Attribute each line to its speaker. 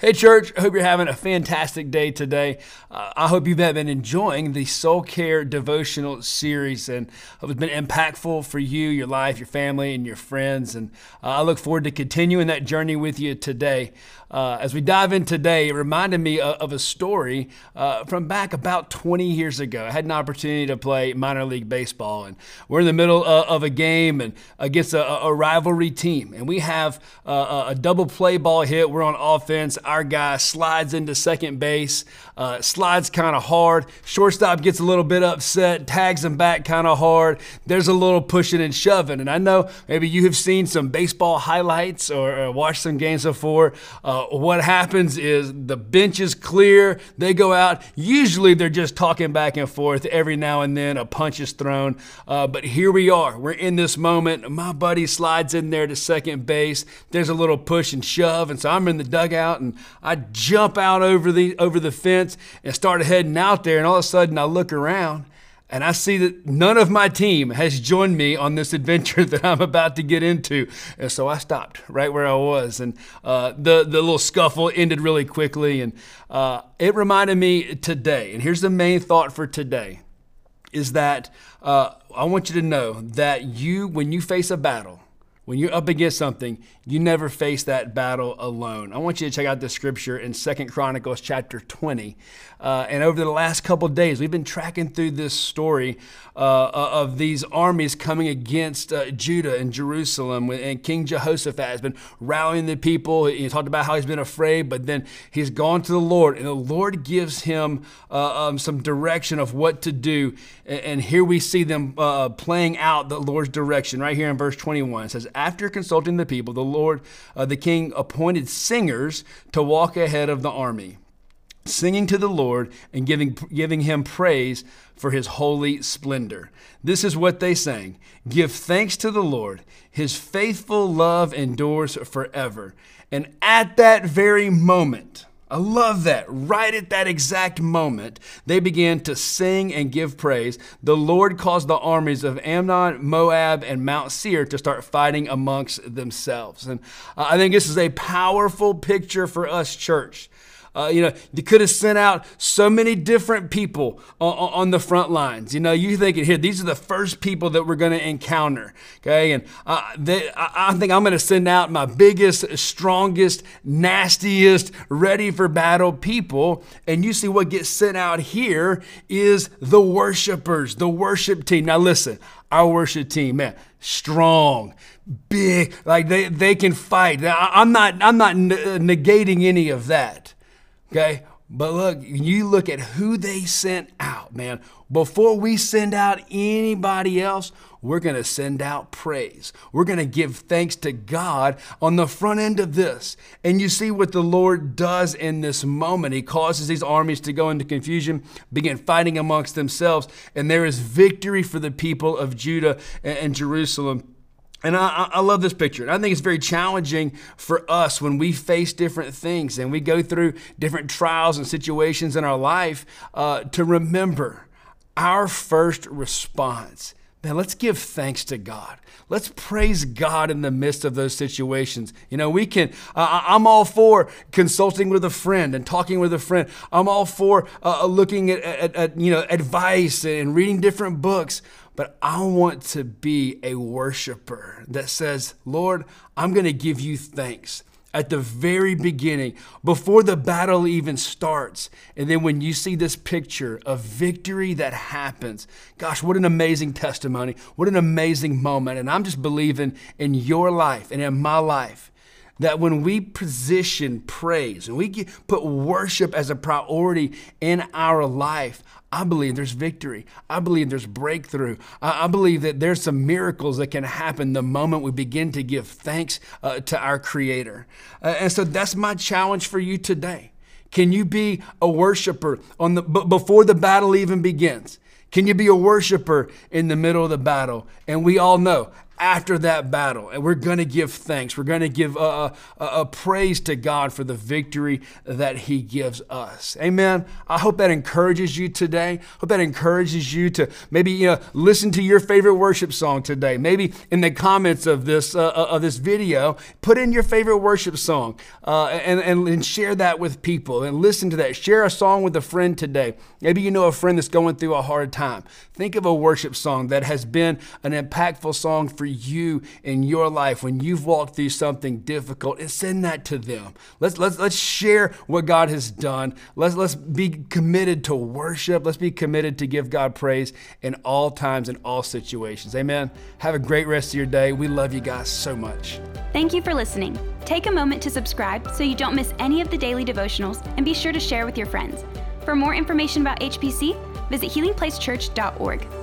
Speaker 1: Hey, church, I hope you're having a fantastic day today. Uh, I hope you've been enjoying the Soul Care devotional series and hope it's been impactful for you, your life, your family, and your friends. And uh, I look forward to continuing that journey with you today. Uh, as we dive in today, it reminded me of, of a story uh, from back about 20 years ago. I had an opportunity to play minor league baseball, and we're in the middle uh, of a game and against a, a rivalry team, and we have uh, a double play ball hit. We're on offense. Our guy slides into second base, uh, slides kind of hard. Shortstop gets a little bit upset, tags him back kind of hard. There's a little pushing and shoving, and I know maybe you have seen some baseball highlights or, or watched some games before. Uh, what happens is the bench is clear. They go out. Usually they're just talking back and forth. Every now and then a punch is thrown. Uh, but here we are. We're in this moment. My buddy slides in there to second base. There's a little push and shove. And so I'm in the dugout and I jump out over the, over the fence and start heading out there. And all of a sudden I look around and I see that none of my team has joined me on this adventure that I'm about to get into. And so I stopped right where I was. And uh, the, the little scuffle ended really quickly. And uh, it reminded me today, and here's the main thought for today, is that uh, I want you to know that you, when you face a battle, when you're up against something, you never face that battle alone. I want you to check out the scripture in Second Chronicles chapter 20. Uh, and over the last couple days, we've been tracking through this story uh, of these armies coming against uh, Judah and Jerusalem. And King Jehoshaphat has been rallying the people. He talked about how he's been afraid, but then he's gone to the Lord, and the Lord gives him uh, um, some direction of what to do. And here we see them uh, playing out the Lord's direction right here in verse 21. It says, after consulting the people, the Lord, uh, the king, appointed singers to walk ahead of the army, singing to the Lord and giving, giving him praise for his holy splendor. This is what they sang Give thanks to the Lord, his faithful love endures forever. And at that very moment, I love that. Right at that exact moment, they began to sing and give praise. The Lord caused the armies of Ammon, Moab, and Mount Seir to start fighting amongst themselves. And I think this is a powerful picture for us, church. Uh, you know, you could have sent out so many different people on, on, the front lines. You know, you thinking here, these are the first people that we're going to encounter. Okay, and uh, they, I, I think I'm going to send out my biggest, strongest, nastiest, ready for battle people. And you see what gets sent out here is the worshipers, the worship team. Now listen, our worship team, man, strong, big, like they, they can fight. I'm not I'm not negating any of that. Okay? But look, you look at who they sent out, man. Before we send out anybody else, we're going to send out praise. We're going to give thanks to God on the front end of this. And you see what the Lord does in this moment. He causes these armies to go into confusion, begin fighting amongst themselves, and there is victory for the people of Judah and Jerusalem and I, I, love this picture. And I think it's very challenging for us when we face different things and we go through different trials and situations in our life uh, to remember our first response. Man, let's give thanks to God. Let's praise God in the midst of those situations. You know, we can, uh, I'm all for consulting with a friend and talking with a friend. I'm all for uh, looking at, at, at, you know, advice and reading different books. But I want to be a worshiper that says, Lord, I'm going to give you thanks at the very beginning, before the battle even starts. And then when you see this picture of victory that happens, gosh, what an amazing testimony. What an amazing moment. And I'm just believing in your life and in my life that when we position praise and we put worship as a priority in our life, I believe there's victory. I believe there's breakthrough. I, I, believe that there's some miracles that can happen the moment we begin to give thanks uh, to our Creator. Uh, and so that's my challenge for you today. Can you be a worshiper on the, b- before the battle even begins? Can you be a worshiper in the middle of the battle? And we all know after that battle, and we're going to give thanks. We're going to give a, a, a, praise to God for the victory that He gives us. Amen. I hope that encourages you today. Hope that encourages you to maybe you know listen to your favorite worship song today. Maybe in the comments of this uh, uh of this video, put in your favorite worship song uh, and, and and share that with people and listen to that. Share a song with a friend today. Maybe you know a friend that's going through a hard time. Think of a worship song that has been an impactful song for you in your life when you've walked through something difficult and send that to them. Let's let's let's share what God has done. Let's let's be committed to worship. Let's be committed to give God praise in all times and all situations. Amen. Have a great rest of your day. We love you guys so much.
Speaker 2: Thank you for listening. Take a moment to subscribe so you don't miss any of the daily devotionals and be sure to share with your friends. For more information about HPC, visit healingplacechurch.org.